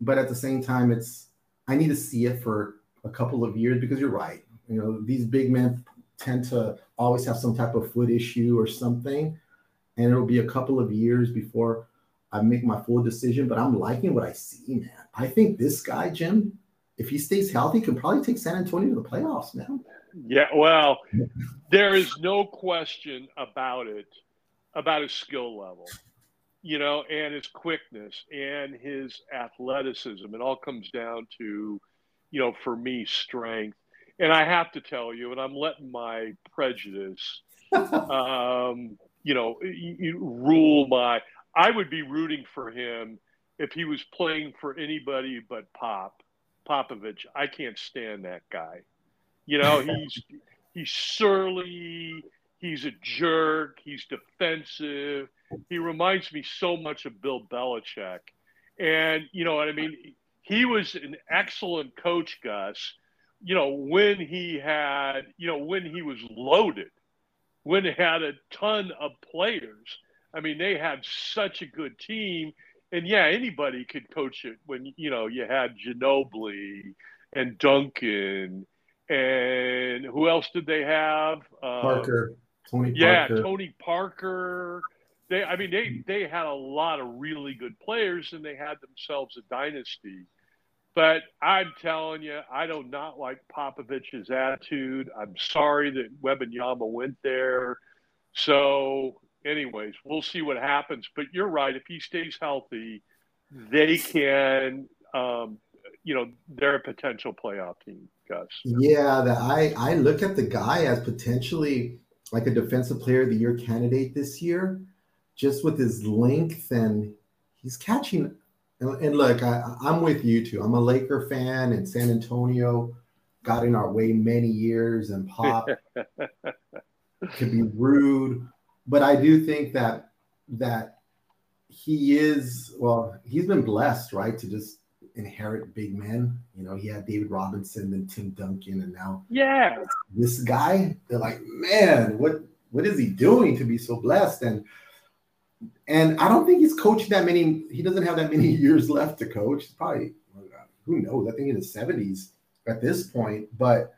but at the same time, it's I need to see it for a couple of years because you're right. You know these big men tend to always have some type of foot issue or something, and it'll be a couple of years before I make my full decision. But I'm liking what I see, man. I think this guy, Jim, if he stays healthy, can probably take San Antonio to the playoffs, man. Yeah, well, there is no question about it, about his skill level, you know, and his quickness and his athleticism. It all comes down to, you know, for me, strength. And I have to tell you, and I'm letting my prejudice, um, you know, you rule my. I would be rooting for him if he was playing for anybody but Pop Popovich. I can't stand that guy. You know, he's he's surly. He's a jerk. He's defensive. He reminds me so much of Bill Belichick. And you know what I mean? He was an excellent coach, Gus. You know, when he had, you know, when he was loaded, when he had a ton of players. I mean, they had such a good team. And yeah, anybody could coach it when, you know, you had Ginobili and Duncan and who else did they have? Uh, Parker, Tony. Yeah, Tony Parker. They, I mean, they they had a lot of really good players, and they had themselves a dynasty. But I'm telling you, I do not like Popovich's attitude. I'm sorry that Wembanyama went there. So, anyways, we'll see what happens. But you're right. If he stays healthy, they can, um, you know, they're a potential playoff team. Gus. Yeah, that I I look at the guy as potentially like a defensive player of the year candidate this year, just with his length and he's catching. And, and look, I, I'm with you too. I'm a Laker fan, and San Antonio got in our way many years, and Pop could be rude, but I do think that that he is well, he's been blessed, right, to just inherit big men. You know, he had David Robinson, then Tim Duncan, and now yeah, this guy. They're like, man, what what is he doing to be so blessed? And and I don't think he's coaching that many. He doesn't have that many years left to coach. Probably who knows? I think in his seventies at this point. But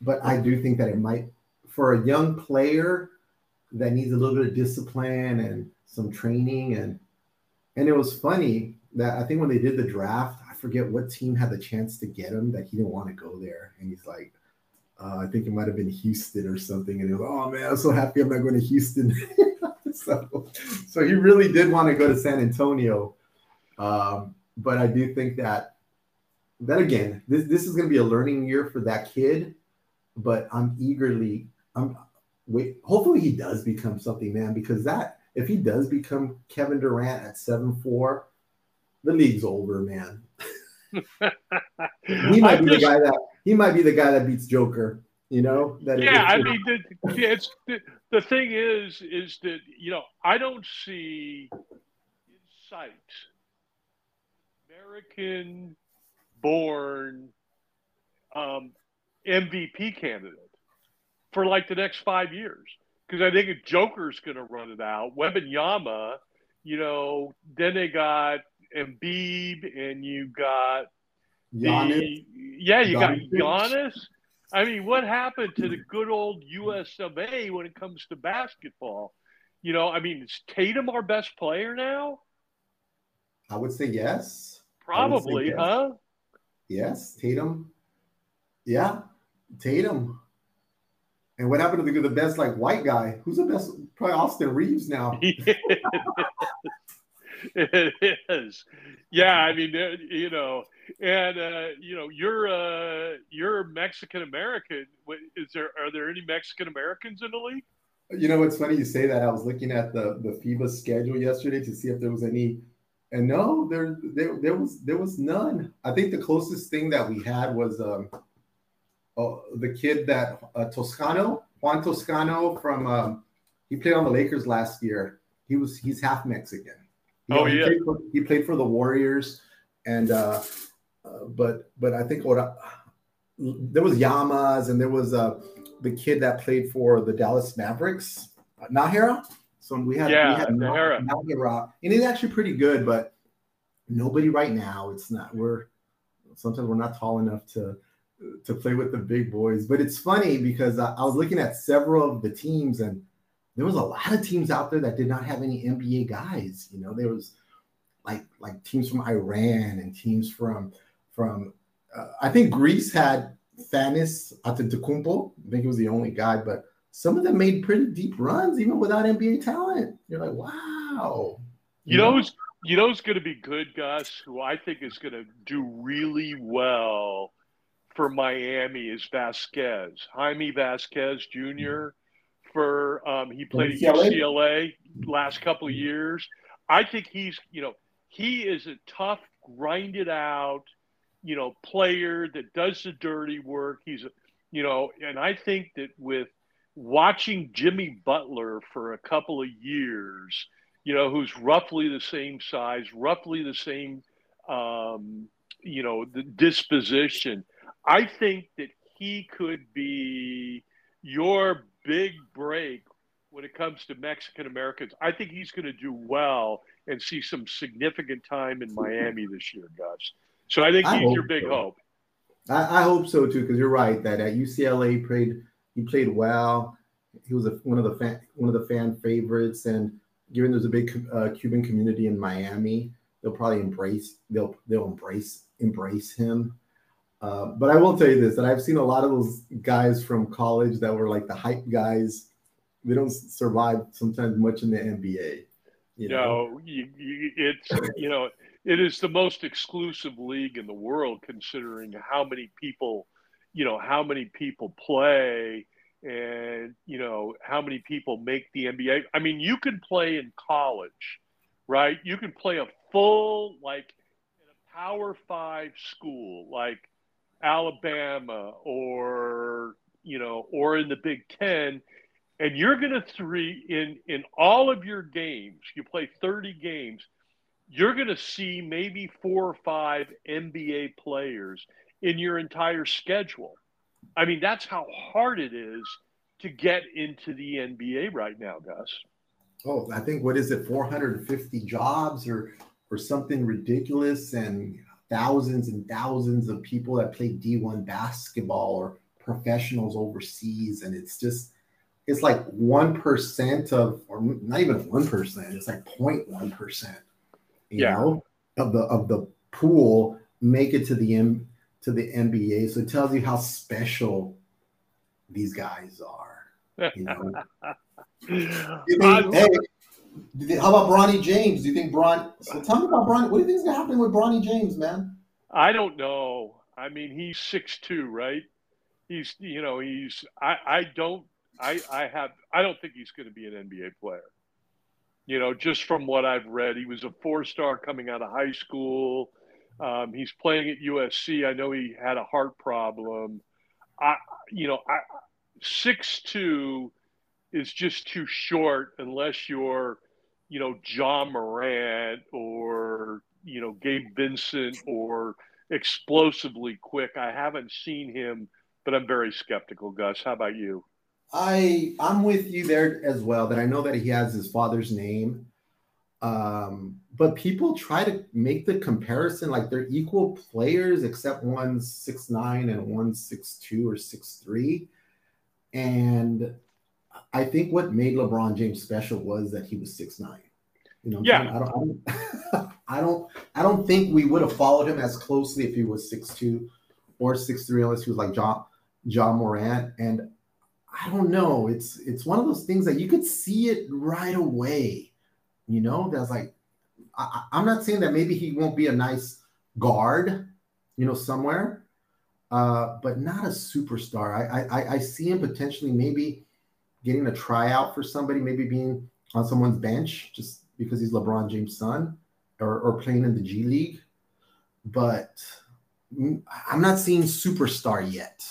but I do think that it might for a young player that needs a little bit of discipline and some training. And and it was funny that I think when they did the draft, I forget what team had the chance to get him that he didn't want to go there, and he's like, uh, I think it might have been Houston or something, and he was like, oh man, I'm so happy I'm not going to Houston. so, so he really did want to go to San Antonio, um, but I do think that that again, this this is going to be a learning year for that kid, but I'm eagerly, I'm wait. Hopefully, he does become something, man, because that if he does become Kevin Durant at seven four the league's over, man. he might be just, the guy that he might be the guy that beats Joker. You know that. Yeah, I mean, the, it's the, the thing is, is that you know I don't see in sight American born um, MVP candidate for like the next five years because I think a Joker's going to run it out. Wembanyama, you know, then they got Embiid and you got Giannis. The, yeah, you Giannis. got Giannis. I mean, what happened to the good old US of A when it comes to basketball? You know, I mean, is Tatum our best player now? I would say yes. Probably, say yes. huh? Yes, Tatum. Yeah, Tatum. And what happened to the, the best like white guy? Who's the best? Probably Austin Reaves now. it is. Yeah, I mean, uh, you know, and uh, you know, you're uh, you're Mexican American. Is there are there any Mexican Americans in the league? You know, it's funny you say that. I was looking at the the FIBA schedule yesterday to see if there was any, and no, there there, there was there was none. I think the closest thing that we had was um, oh, the kid that uh, Toscano Juan Toscano from um, he played on the Lakers last year. He was he's half Mexican oh yeah, he played, for, he played, for, the Warriors, and uh, uh, but but I think what I, there was Llamas and there was uh, the kid that played for the Dallas Mavericks, uh, Najera. So we had yeah, we had Najera. Najera, and he's actually pretty good, but nobody right now. It's not we're sometimes we're not tall enough to to play with the big boys. But it's funny because I, I was looking at several of the teams and there was a lot of teams out there that did not have any NBA guys. You know, there was like like teams from Iran and teams from from uh, I think Greece had Thanis Antetokounmpo. I think he was the only guy, but some of them made pretty deep runs even without NBA talent. You're like, wow. You, know who's you know who's going to be good, Gus? Who I think is going to do really well for Miami is Vasquez, Jaime Vasquez Jr for um, he played at UCLA last couple of years. I think he's you know he is a tough, grinded out, you know, player that does the dirty work. He's you know, and I think that with watching Jimmy Butler for a couple of years, you know, who's roughly the same size, roughly the same, um, you know, the disposition. I think that he could be your big break when it comes to Mexican Americans. I think he's going to do well and see some significant time in Miami this year, Gus. So I think I he's your big so. hope. I, I, hope so too, because you're right that at UCLA played he played well. He was a, one of the fan, one of the fan favorites, and given there's a big uh, Cuban community in Miami, they'll probably embrace they'll they'll embrace embrace him. Uh, but I will tell you this: that I've seen a lot of those guys from college that were like the hype guys. They don't survive sometimes much in the NBA. You know, no, you, you, it's you know it is the most exclusive league in the world, considering how many people, you know, how many people play, and you know how many people make the NBA. I mean, you can play in college, right? You can play a full like in a Power Five school, like Alabama or you know or in the Big 10 and you're going to three in in all of your games you play 30 games you're going to see maybe four or five NBA players in your entire schedule. I mean, that's how hard it is to get into the NBA right now, Gus. Oh, I think what is it, 450 jobs or or something ridiculous, and thousands and thousands of people that play D1 basketball or professionals overseas, and it's just it's like one percent of, or not even one percent. It's like 0.1 percent. You yeah. know, of the of the pool make it to the M to the NBA. So it tells you how special these guys are. You know? you think, hey, how about Bronny James? Do you think Bron? So tell me about Bronny. What do you think is going to happen with Bronny James, man? I don't know. I mean, he's six two, right? He's you know he's I I don't I I have I don't think he's going to be an NBA player. You know, just from what I've read, he was a four star coming out of high school. Um, he's playing at USC. I know he had a heart problem. I, you know, I six two is just too short unless you're, you know, John Morant or you know Gabe Vincent or explosively quick. I haven't seen him, but I'm very skeptical. Gus, how about you? I I'm with you there as well. That I know that he has his father's name, um, but people try to make the comparison like they're equal players, except one's six nine and one's six two or six three. And I think what made LeBron James special was that he was six nine. You know, yeah. I don't, I don't, I don't, I don't think we would have followed him as closely if he was six two or six three, unless he was like John Ja Morant. And I don't know. It's it's one of those things that you could see it right away. You know, that's like I, I, am not saying that maybe he won't be a nice guard, you know, somewhere, uh, but not a superstar. I, I I see him potentially maybe getting a tryout for somebody, maybe being on someone's bench just because he's LeBron James' son, or, or playing in the G League. But I'm not seeing superstar yet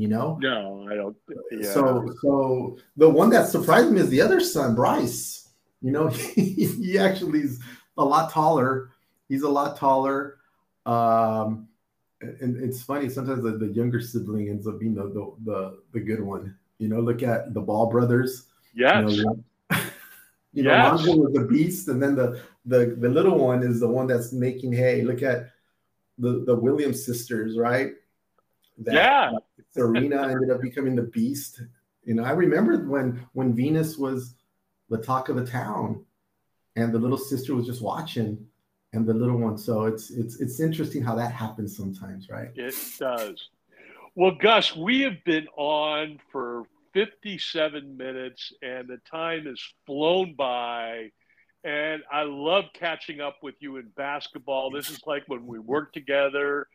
you know? No, I don't. Yeah. So, so the one that surprised me is the other son, Bryce. You know, he, he actually is a lot taller. He's a lot taller. Um, and it's funny sometimes the, the younger sibling ends up being the, the, the the good one. You know, look at the Ball brothers. Yeah. You know, you know. Lonzo was the beast, and then the the the little one is the one that's making hay. Look at the the Williams sisters, right? That, yeah. Serena ended up becoming the beast. You know, I remember when when Venus was the talk of the town, and the little sister was just watching, and the little one. So it's it's it's interesting how that happens sometimes, right? It does. Well, Gus, we have been on for 57 minutes, and the time has flown by. And I love catching up with you in basketball. This is like when we work together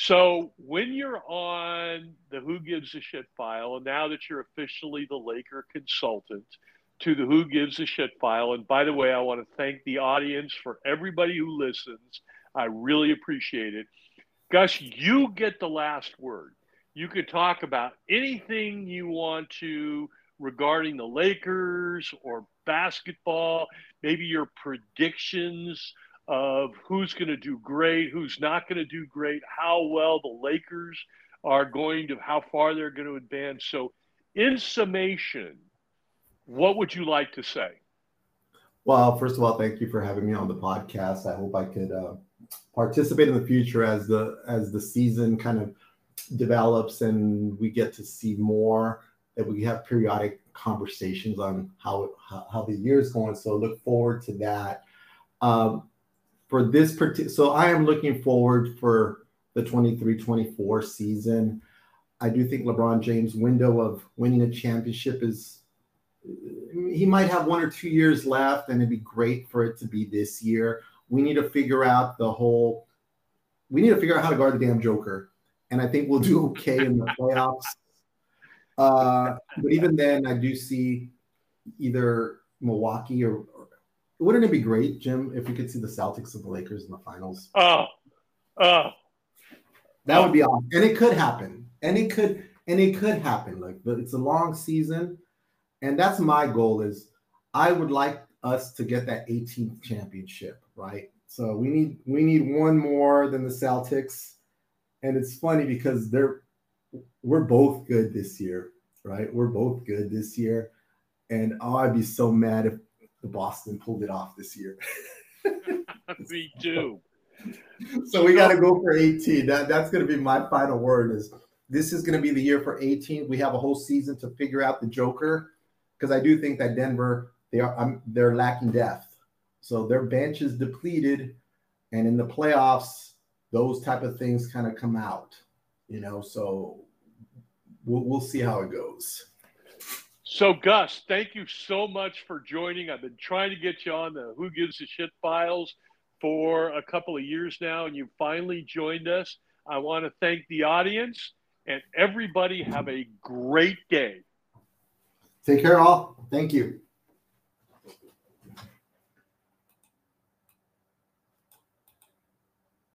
so when you're on the Who Gives a Shit file, and now that you're officially the Laker consultant to the Who Gives a Shit file, and by the way, I want to thank the audience for everybody who listens. I really appreciate it. Gus, you get the last word. You could talk about anything you want to regarding the Lakers or basketball, maybe your predictions of who's going to do great, who's not going to do great, how well the Lakers are going to, how far they're going to advance. So, in summation, what would you like to say? Well, first of all, thank you for having me on the podcast. I hope I could uh, participate in the future as the as the season kind of develops and we get to see more. That we have periodic conversations on how how, the year is going. So look forward to that. Um, for this particular, so I am looking forward for the 23-24 season. I do think LeBron James' window of winning a championship is he might have one or two years left, and it'd be great for it to be this year. We need to figure out the whole. We need to figure out how to guard the damn Joker, and I think we'll do okay in the playoffs. Uh, but even then, I do see either Milwaukee or, wouldn't it be great, Jim, if we could see the Celtics and the Lakers in the finals? Oh, oh, that would be awesome, and it could happen, and it could, and it could happen. Like, but it's a long season, and that's my goal. Is I would like us to get that 18th championship, right? So we need we need one more than the Celtics, and it's funny because they're we're both good this year, right? We're both good this year, and oh, I'd be so mad if the Boston pulled it off this year. Me too. So we got to go for 18. That that's going to be my final word. Is this is going to be the year for 18? We have a whole season to figure out the Joker because I do think that Denver they are um, they're lacking depth. So their bench is depleted, and in the playoffs, those type of things kind of come out. You know, so we'll we'll see how it goes. So Gus, thank you so much for joining. I've been trying to get you on the Who Gives a Shit files for a couple of years now, and you finally joined us. I want to thank the audience and everybody. Have a great day. Take care, all. Thank you.